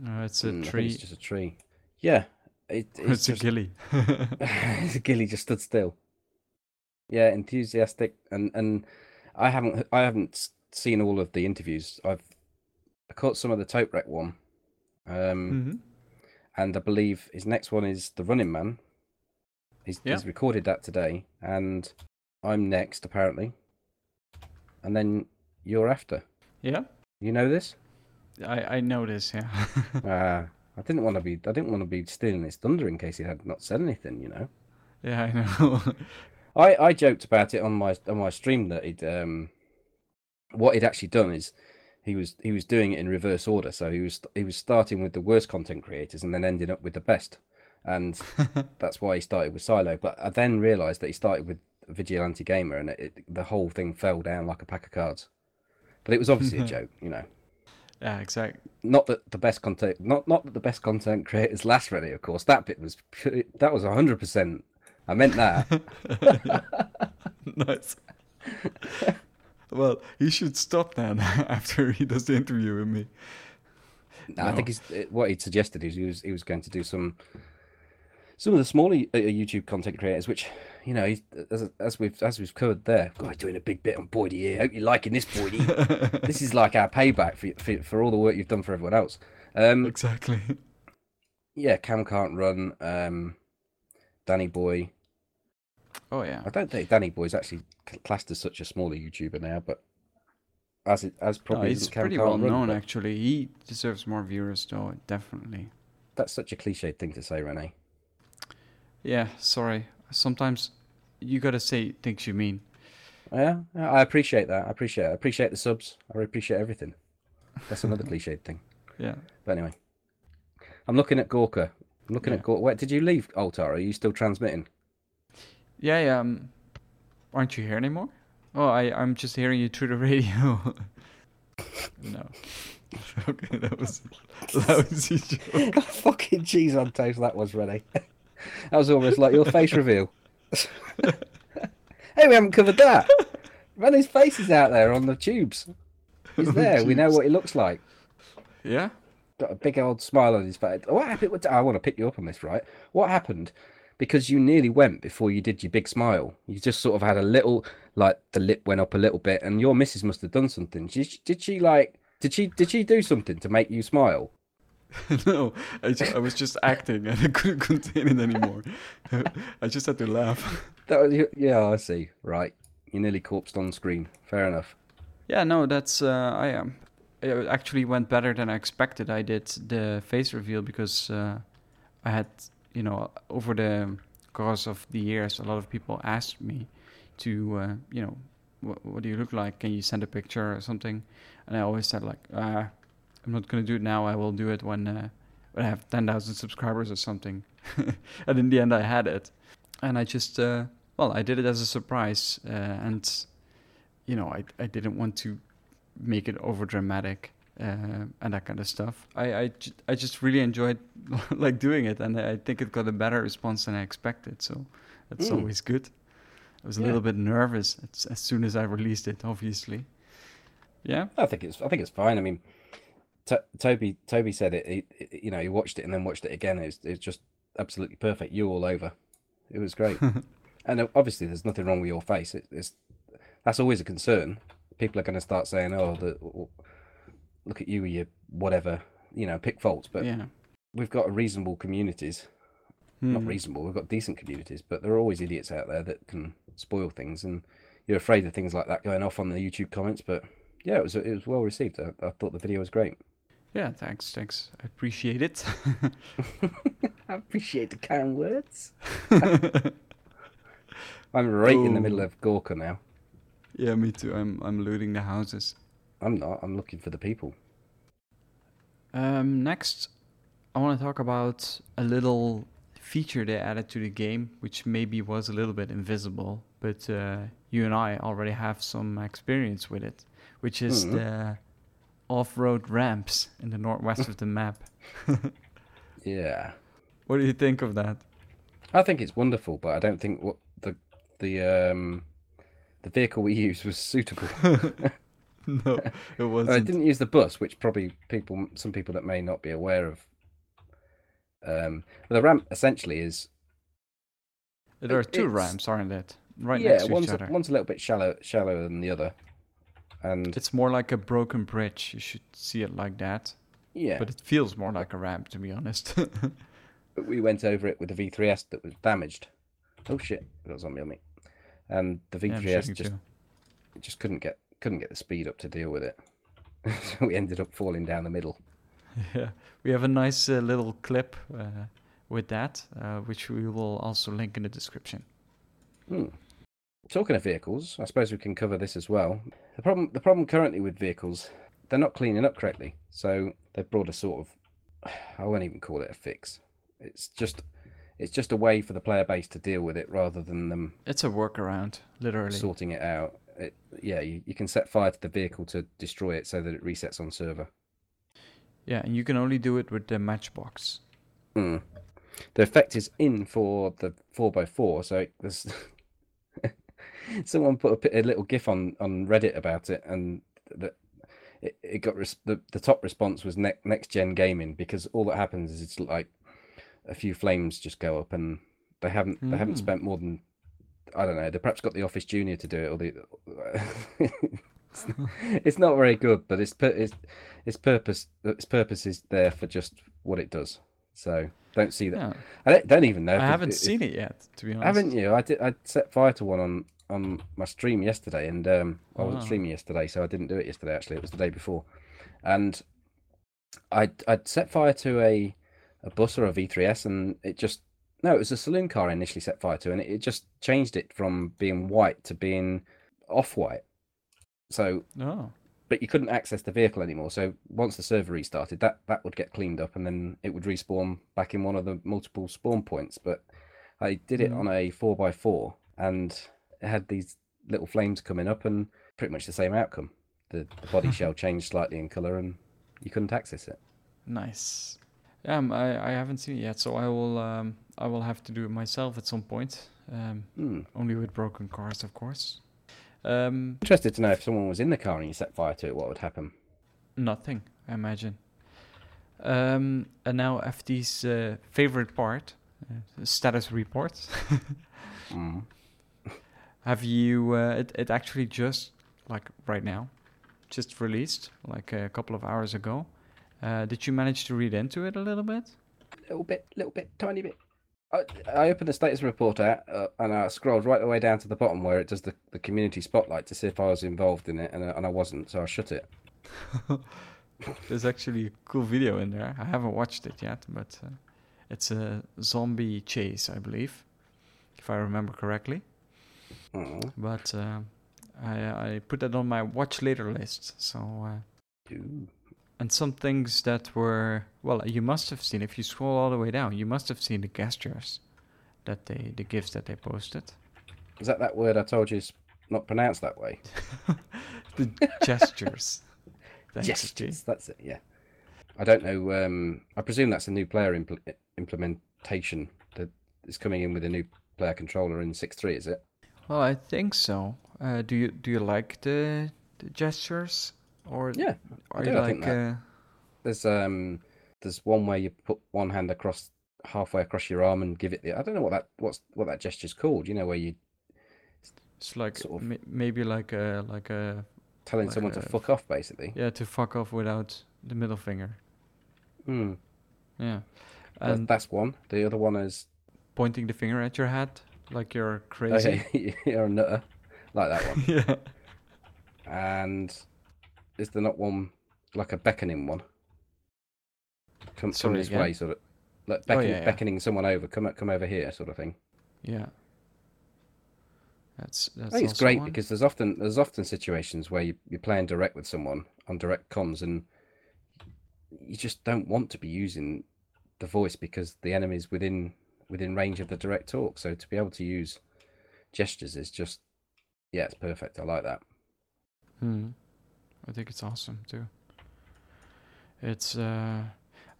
Uh, it's a Mm, tree. It's just a tree. Yeah, it, It's, it's, a just ghillie. Ghillie just stood still. Yeah, enthusiastic, and and I haven't I haven't seen all of the interviews. I've I caught some of the Toprak one, um, Mhm. and I believe his next one is the Running Man. He's, Yeah. he's recorded that today, and I'm next apparently, and then you're after. Yeah, You know this? I I know this. Yeah. Ah, I didn't want to be I didn't want to be stealing his thunder in case he had not said anything. You know. yeah, I know. I, I joked about it on my on my stream that he'd um what he'd actually done is he was he was doing it in reverse order. So he was he was starting with the worst content creators and then ending up with the best, and that's why he started with Silo. But I then realised that he started with Vigilante Gamer, and it, it, the whole thing fell down like a pack of cards. But it was obviously a joke, you know. yeah, exactly. Not that the best content, not not that the best content creators last ready. Of course, that bit was that was hundred percent. I meant that. nice. well, he should stop then after he does the interview with me. No, I think he's what he suggested is he was he was going to do some some of the smaller uh, YouTube content creators, which you know, as, as we've as we've covered there, God, doing a big bit on Boydie here. Hope you're liking this, Boydie. this is like our payback for, for, for all the work you've done for everyone else. Um, exactly. Yeah, Cam can't run. Um, Danny Boy. Oh yeah. I don't think Danny Boy's actually classed as such a smaller YouTuber now, but as it as probably no, he's pretty well run, known actually. He deserves more viewers though, definitely. That's such a cliched thing to say, Rene. Yeah, sorry. Sometimes you gotta say things you mean. Yeah, I appreciate that. I appreciate it. I appreciate the subs. I appreciate everything. That's another cliched thing. Yeah. But anyway, I'm looking at Gorka. I'm looking yeah. at Gorka. Wait, did you leave Altar? Are you still transmitting? Yeah, yeah. Um, aren't you here anymore? Oh, I, I'm just hearing you through the radio. no. okay, that was lousy joke. Fucking cheese on toast that was, Rennie. That was almost like your face reveal. hey, we haven't covered that. Rennie's face is out there on the tubes. He's there. we know what he looks like. Yeah. Got a big old smile on his face. What happened? I want to pick you up on this, right? What happened? Because you nearly went before you did your big smile. You just sort of had a little, like the lip went up a little bit, and your missus must have done something. Did she, did she like? Did she did she do something to make you smile? no, I, just, I was just acting and I couldn't contain it anymore. I just had to laugh. That was, yeah, I see. Right, you nearly corpsed on screen. Fair enough. Yeah, no, that's uh, I am. It actually went better than I expected. I did the face reveal because uh, I had, you know, over the course of the years, a lot of people asked me to, uh, you know, what, what, do you look like? Can you send a picture or something? And I always said like, uh, I'm not gonna do it now. I will do it when uh, when I have 10,000 subscribers or something. and in the end, I had it, and I just, uh, well, I did it as a surprise, uh, and you know, I I didn't want to make it over dramatic uh, and that kind of stuff. I, I, I just really enjoyed like doing it, and I think it got a better response than I expected. So that's mm. always good. I was a yeah. little bit nervous as, as, soon as I released it, obviously. Yeah, I think it's I think it's fine. I mean, T- Toby Toby said it, he, You know, he watched it and then watched it again. It's it's just absolutely perfect. You all over. It was great. and obviously, there's nothing wrong with your face. It, it's that's always a concern people are going to start saying, "Oh, the, look at you, you whatever," you know, pick faults. But yeah. we've got reasonable communities. Not hmm. reasonable. We've got decent communities, but there are always idiots out there that can spoil things, and you're afraid of things like that going off on the YouTube comments. But yeah, it was it was well received. I, I thought the video was great. Yeah, thanks, thanks. I appreciate it. I appreciate the kind words. I'm right in the middle of Gorka now. Yeah, me too. I'm I'm looting the houses. I'm not. I'm looking for the people. Um, next, I want to talk about a little feature they added to the game, which maybe was a little bit invisible, but uh, you and I already have some experience with it, which is mm-hmm. the off-road ramps in the northwest of the map. yeah. What do you think of that? I think it's wonderful, but I don't think what the the um the vehicle we used was suitable. no, it wasn't. I didn't use the bus, which probably people, some people that may not be aware of. Um, the ramp essentially is. There are two ramps, aren't it? Right yeah, next to one's each other. A, one's a little bit shallow, shallower than the other, and it's more like a broken bridge. You should see it like that. Yeah, but it feels more like a ramp, to be honest. but we went over it with the V3S that was damaged. Oh shit! It got zombie on me and the V3S yeah, just just couldn't get couldn't get the speed up to deal with it. so we ended up falling down the middle. Yeah, we have a nice uh, little clip uh, with that, uh, which we will also link in the description. Hmm. Talking of vehicles, I suppose we can cover this as well. The problem, the problem currently with vehicles, they're not cleaning up correctly. So they've brought a sort of, I won't even call it a fix. It's just it's just a way for the player base to deal with it rather than them. It's a workaround, literally sorting it out. It, yeah, you, you can set fire to the vehicle to destroy it so that it resets on server. Yeah, and you can only do it with the matchbox. Mm. The effect is in for the four x four, so there's someone put a, a little gif on on Reddit about it, and that it, it got res- the the top response was ne- next gen gaming because all that happens is it's like a few flames just go up and they haven't they haven't Mm. spent more than I don't know they perhaps got the Office Junior to do it or the it's, it's not very good but its pur- its its purpose its purpose is there for just what it does so don't see that Yeah. I don't, don't even know I it- haven't seen it yet, to be honest. haven't you? I did. I set fire to one on on my stream yesterday, and um, I wasn't Wow. streaming yesterday, so I didn't do it yesterday. Actually, it was the day before, and I I'd set fire to a a bus or a V3S, and it just no, it was a saloon car I initially set fire to, and it, it just changed it from being white to being off white. So, Oh. but you couldn't access the vehicle anymore. So once the server restarted, that that would get cleaned up, and then it would respawn back in one of the multiple spawn points. But I did it Mhm. on a four x four, and it had these little flames coming up, and pretty much the same outcome. The, the body shell changed slightly in color, and you couldn't access it. Nice. Yeah, um, I, I haven't seen it yet, so I will um, I will have to do it myself at some point. Um, Hmm. only with broken cars, of course. Um, Interested to know if someone was in the car and you set fire to it, what would happen? nothing, I imagine. Um, and now FD's uh, favorite part, uh, status report. Mm. Have you? Uh, it it actually just like right now, just released like a couple of hours ago. Uh, did you manage to read into it a little bit? A little bit, little bit, tiny bit. I, I opened the status report out uh, and I scrolled right the way down to the bottom where it does the, the community spotlight to see if I was involved in it, and, I- and I wasn't, so I shut it. There's actually a cool video in there. I haven't watched it yet, but uh, it's a zombie chase, I believe, if I remember correctly. Mm. But uh, I I put that on my watch later list. So uh, and some things that were well, you must have seen if you scroll all the way down, you must have seen the gestures that they the gifts that they posted. Is that that word I told you is not pronounced that way? The gestures. Thanks, Gestures, G. That's it. Yeah. I don't know. Um, I presume that's a new player impl- implementation that is coming in with a new player controller in six three. Is it? Well, I think so. Uh, do you do you like the, the gestures or Yeah, are you like uh, There's um, there's one where you put one hand across halfway across your arm and give it the. I don't know what that what's what that gesture's called. You know where you it's like sort of- ma- maybe like a like a telling Like someone to fuck off, basically. yeah to fuck off without the middle finger. Hmm. Yeah, and that's one. The other one is pointing the finger at your head like you're oh, crazy. yeah, you're a nutter, like that one. yeah. And is there not one like a beckoning one? Come, come this again? way, sort of like Oh, yeah, yeah. beckoning someone over. Come come over here, sort of thing. Yeah. That's that's I think it's great one. because there's often there's often situations where you, you're playing direct with someone on direct comms and you just don't want to be using the voice because the enemy's within within range of the direct talk. So to be able to use gestures is just yeah, it's perfect. I like that. Hmm. I think it's awesome too. It's uh,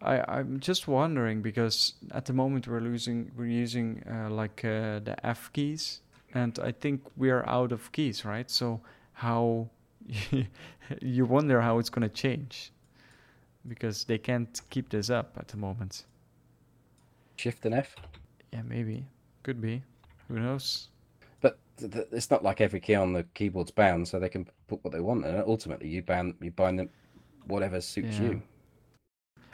I I'm just wondering because at the moment we're losing we're using uh, like uh, the F keys and I think we're out of keys, right? So how you wonder how it's gonna change because they can't keep this up at the moment. Shift and F. Yeah, maybe could be. Who knows? But th- th- it's not like every key on the keyboard's bound, so they can put what they want, and ultimately you bound you bind them whatever suits Yeah. you.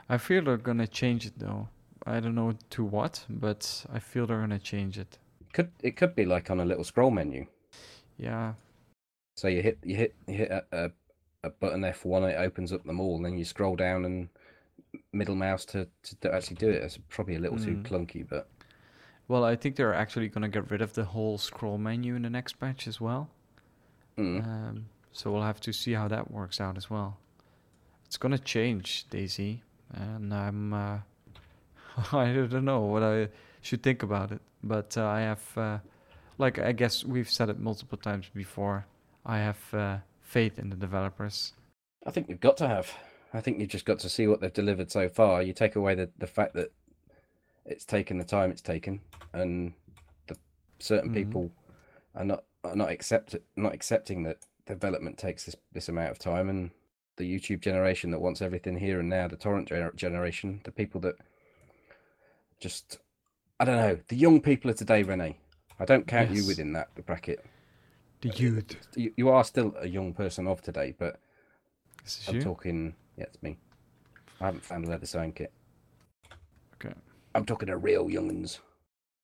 I feel they're gonna change it though. I don't know to what, but I feel they're gonna change it. Could it could be like on a little scroll menu. Yeah, So you hit you hit you hit a, a, a button F one, it opens up them all, and then you scroll down and middle mouse to, to actually do it. It's probably a little too Mm. clunky, but Well, I think they're actually going to get rid of the whole scroll menu in the next patch as well. mm. Um, so we'll have to see how that works out as well. It's going to change, DayZ, and I'm uh, I don't know what I should think about it, but uh, I have uh, like I guess we've said it multiple times before. I have uh, faith in the developers. I think we've got to have. I think you've just got to see what they've delivered so far. You take away the, the fact that it's taken the time it's taken, and the certain Mhm. people are not are not accept not accepting that development takes this this amount of time and the YouTube generation that wants everything here and now, the torrent gener- generation, the people that just I don't know, the young people of today, Rene. I don't count you within that bracket. The youth. You, you are still a young person of today, but I'm you? talking. Yeah, it's me. I haven't found a leather sewing kit. Okay. I'm talking to real younguns,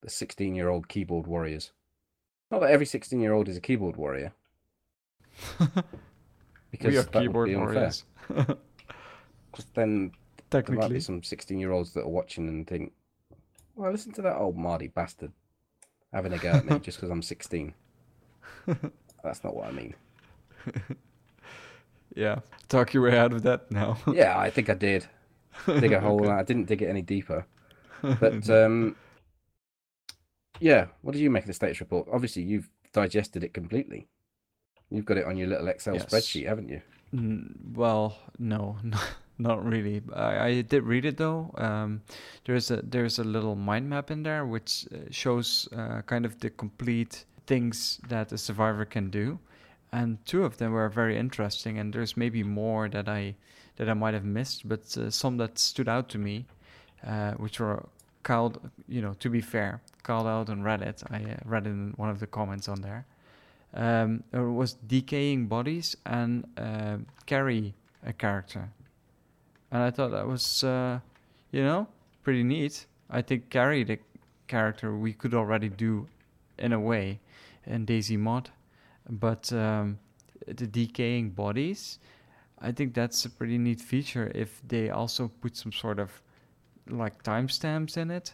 the 16 year old keyboard warriors. Not that every 16 year old is a keyboard warrior, because we are that would keyboard be warriors. 'Cause then there might Technically. be some 16 year olds that are watching and think, well, listen to that old Mardy bastard having a go at me just because I'm 16. That's not what I mean. Yeah. Talk your way out of that now. Yeah, I think I did. Dig a hole. I didn't dig it any deeper. But um, yeah, what did you make of the status report? Obviously, you've digested it completely. You've got it on your little Excel Yes. spreadsheet, haven't you? Mm, well, no, no, not really. I, I did read it though. Um, there's a there's a little mind map in there which uh, shows uh, kind of the complete things that a survivor can do, and two of them were very interesting. And there's maybe more that I that I might have missed, but uh, some that stood out to me, uh, which were called, you know, to be fair, called out on Reddit. I uh, read in one of the comments on there um, there was decaying bodies and uh, carry a character, and I thought that was, uh, you know, pretty neat. I think carry the character we could already do, in a way, in DayZ mod, but um, the decaying bodies, I think that's a pretty neat feature. If they also put some sort of like timestamps in it,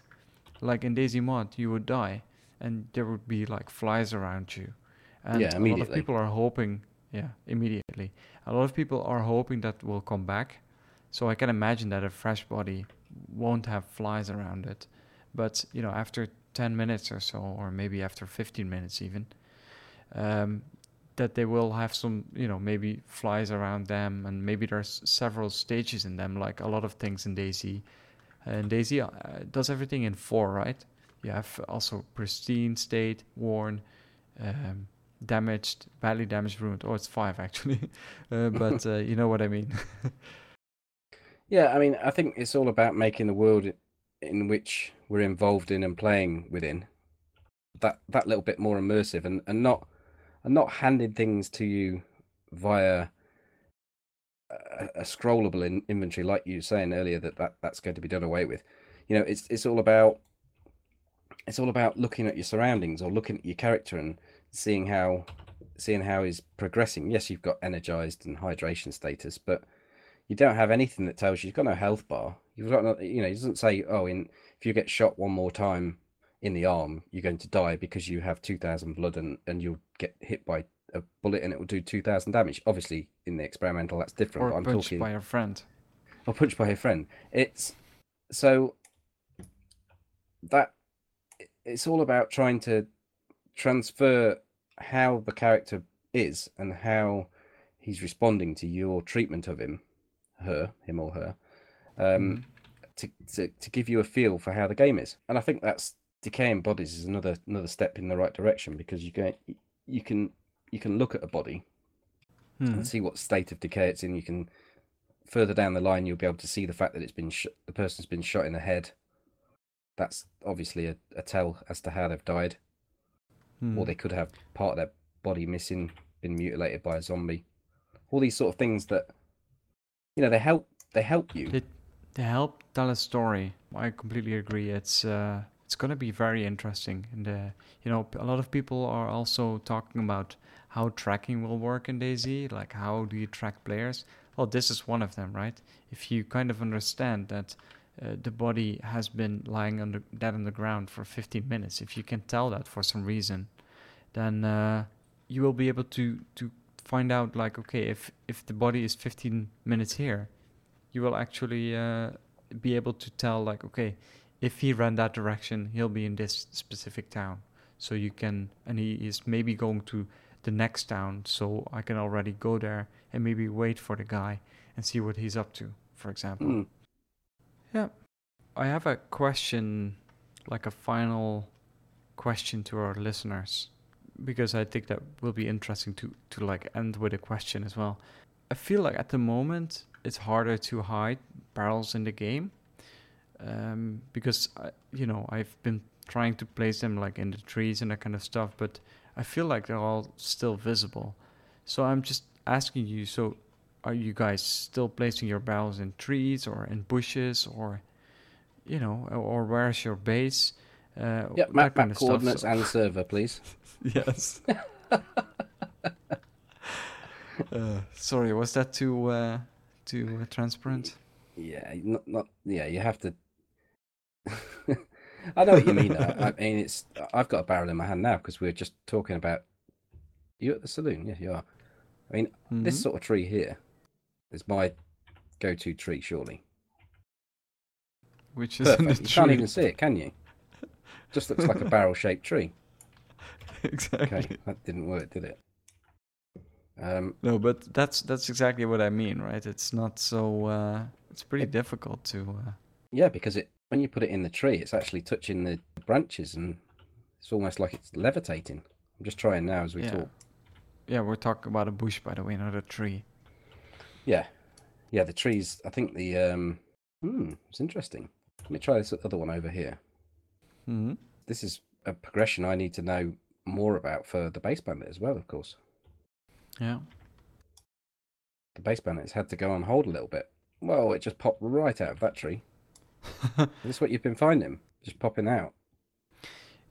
like in DayZ mod, you would die, and there would be like flies around you. And Yeah, a lot of people are hoping, yeah, immediately. A lot of people are hoping that will come back. So I can imagine that a fresh body won't have flies around it. But, you know, after 10 minutes or so, or maybe after 15 minutes even, um, that they will have some, you know, maybe flies around them. And maybe there's several stages in them, like a lot of things in DayZ. And DayZ uh, does everything in four, right? You have also pristine state, worn, um, damaged, badly damaged, ruined. Oh, it's five actually, uh, but uh, you know what I mean. Yeah, I mean, I think it's all about making the world in which we're involved in and playing within that that little bit more immersive, and and not and not handing things to you via a, a scrollable in, inventory, like you were saying earlier that, that that's going to be done away with. You know, it's it's all about it's all about looking at your surroundings or looking at your character and seeing how seeing how he's progressing. Yes, you've got energized and hydration status, but you don't have anything that tells you you've got no health bar. You've got no, you know, it doesn't say, oh, in if you get shot one more time in the arm, you're going to die because you have two thousand blood and and you'll get hit by a bullet and it will do two thousand damage. Obviously, in the experimental, that's different. or but I'm punched talking by a friend. or punched by a friend. It's so that it's all about trying to transfer how the character is and how he's responding to your treatment of him, her, him or her, um, Mhm. to, to to give you a feel for how the game is. And I think that's decaying bodies is another another step in the right direction because you can you can you can look at a body Hmm. and see what state of decay it's in. You can further down the line, you'll be able to see the fact that it's been sh- the person's been shot in the head. That's obviously a, a tell as to how they've died, Hmm. or they could have part of their body missing, been mutilated by a zombie. All these sort of things that you know they help they help you. They, they help tell a story. I completely agree. It's uh, it's gonna be very interesting. And uh, you know, a lot of people are also talking about how tracking will work in DayZ. Like, how do you track players? Well, this is one of them, right? If you kind of understand that uh, the body has been lying under dead on the ground for 15 minutes, if you can tell that for some reason, then uh, you will be able to to find out like, okay, if if the body is 15 minutes here, you will actually uh, be able to tell like okay if he ran that direction he'll be in this specific town so you can and he is maybe going to the next town so i can already go there and maybe wait for the guy and see what he's up to for example Hmm. yeah i have a question like a final question to our listeners because I think that will be interesting to to like end with a question as well. I feel like at the moment it's harder to hide barrels in the game um, because I, you know I've been trying to place them like in the trees and that kind of stuff, but I feel like they're all still visible. So I'm just asking you. So are you guys still placing your barrels in trees or in bushes or you know or where's your base? Uh, yep, map, map coordinates stuff, so. and server, please. yes. uh, sorry, was that too uh, too uh, transparent? Yeah, not not yeah. You have to. I know what you mean. I, I, mean, it's I've got a barrel in my hand now because we are just talking about you at the saloon. Yeah, you are. I mean, mm-hmm. this sort of tree here is my go-to tree, surely. Which is you tree. can't even see it, can you? Just looks like a barrel-shaped tree. exactly. Okay, that didn't work, did it? Um, no, but that's that's exactly what I mean, right? It's not so. Uh, it's pretty it, difficult to. Uh... Yeah, because it when you put it in the tree, it's actually touching the branches, and it's almost like it's levitating. I'm just trying now as we yeah. talk. Yeah, we're talking about a bush, by the way, not a tree. Yeah, yeah. The trees. I think the. um Hmm, it's interesting. Let me try this other one over here. Mm-hmm. This is a progression I need to know more about for the base bandit as well, of course. Yeah. The base bandit's had to go on hold a little bit. Well, it just popped right out of that tree. is this what you've been finding? Just popping out?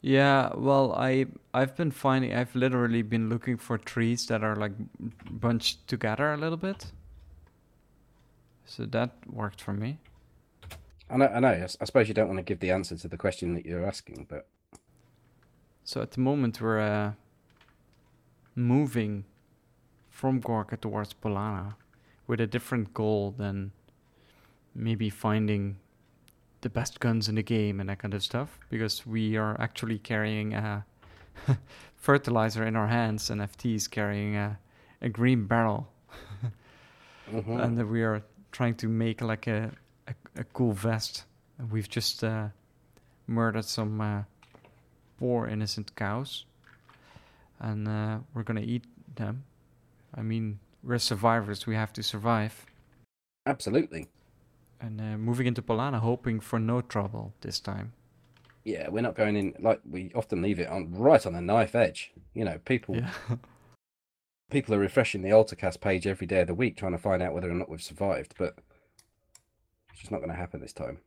Yeah, well, I I've been finding I've literally been looking for trees that are like bunched together a little bit. So that worked for me. I know, I know. I suppose you don't want to give the answer to the question that you're asking, but so at the moment we're uh, moving from Gorka towards Polana with a different goal than maybe finding the best guns in the game and that kind of stuff because we are actually carrying a fertilizer in our hands and FT is carrying a, a green barrel mm-hmm. and we are trying to make like a, a, a cool vest and we've just uh, murdered some uh, poor innocent cows, and uh, we're gonna eat them. I mean, we're survivors. We have to survive. Absolutely. And uh, moving into Polana, hoping for no trouble this time. Yeah, we're not going in like we often leave it on right on the knife edge. You know, people. Yeah. people are refreshing the AltarCast page every day of the week trying to find out whether or not we've survived, but it's just not going to happen this time.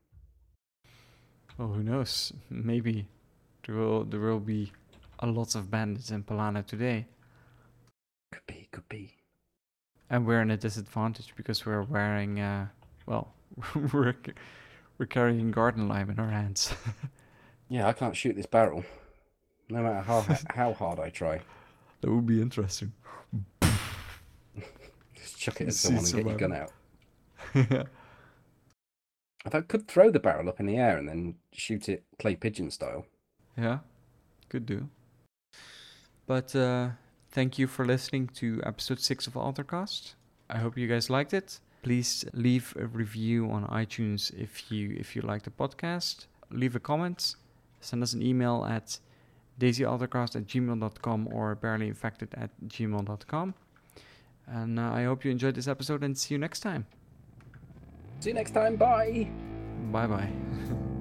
Well, who knows? Maybe there will there will be a lot of bandits in Polana today. Could be, could be. And we're in a disadvantage because we're wearing, uh, well, we're we're carrying garden lime in our hands. yeah, I can't shoot this barrel, no matter how how hard I try. That would be interesting. Just chuck it at someone and get your gun out. yeah. I could throw the barrel up in the air and then shoot it clay pigeon style. Yeah, could do. But uh, thank you for listening to episode six of AltarCast. I hope you guys liked it. Please leave a review on iTunes if you if you like the podcast. Leave a comment. Send us an email at daisyaltarcast at gmail.com or barelyinfected at gmail.com. And uh, I hope you enjoyed this episode and see you next time. See you next time. Bye. Bye bye.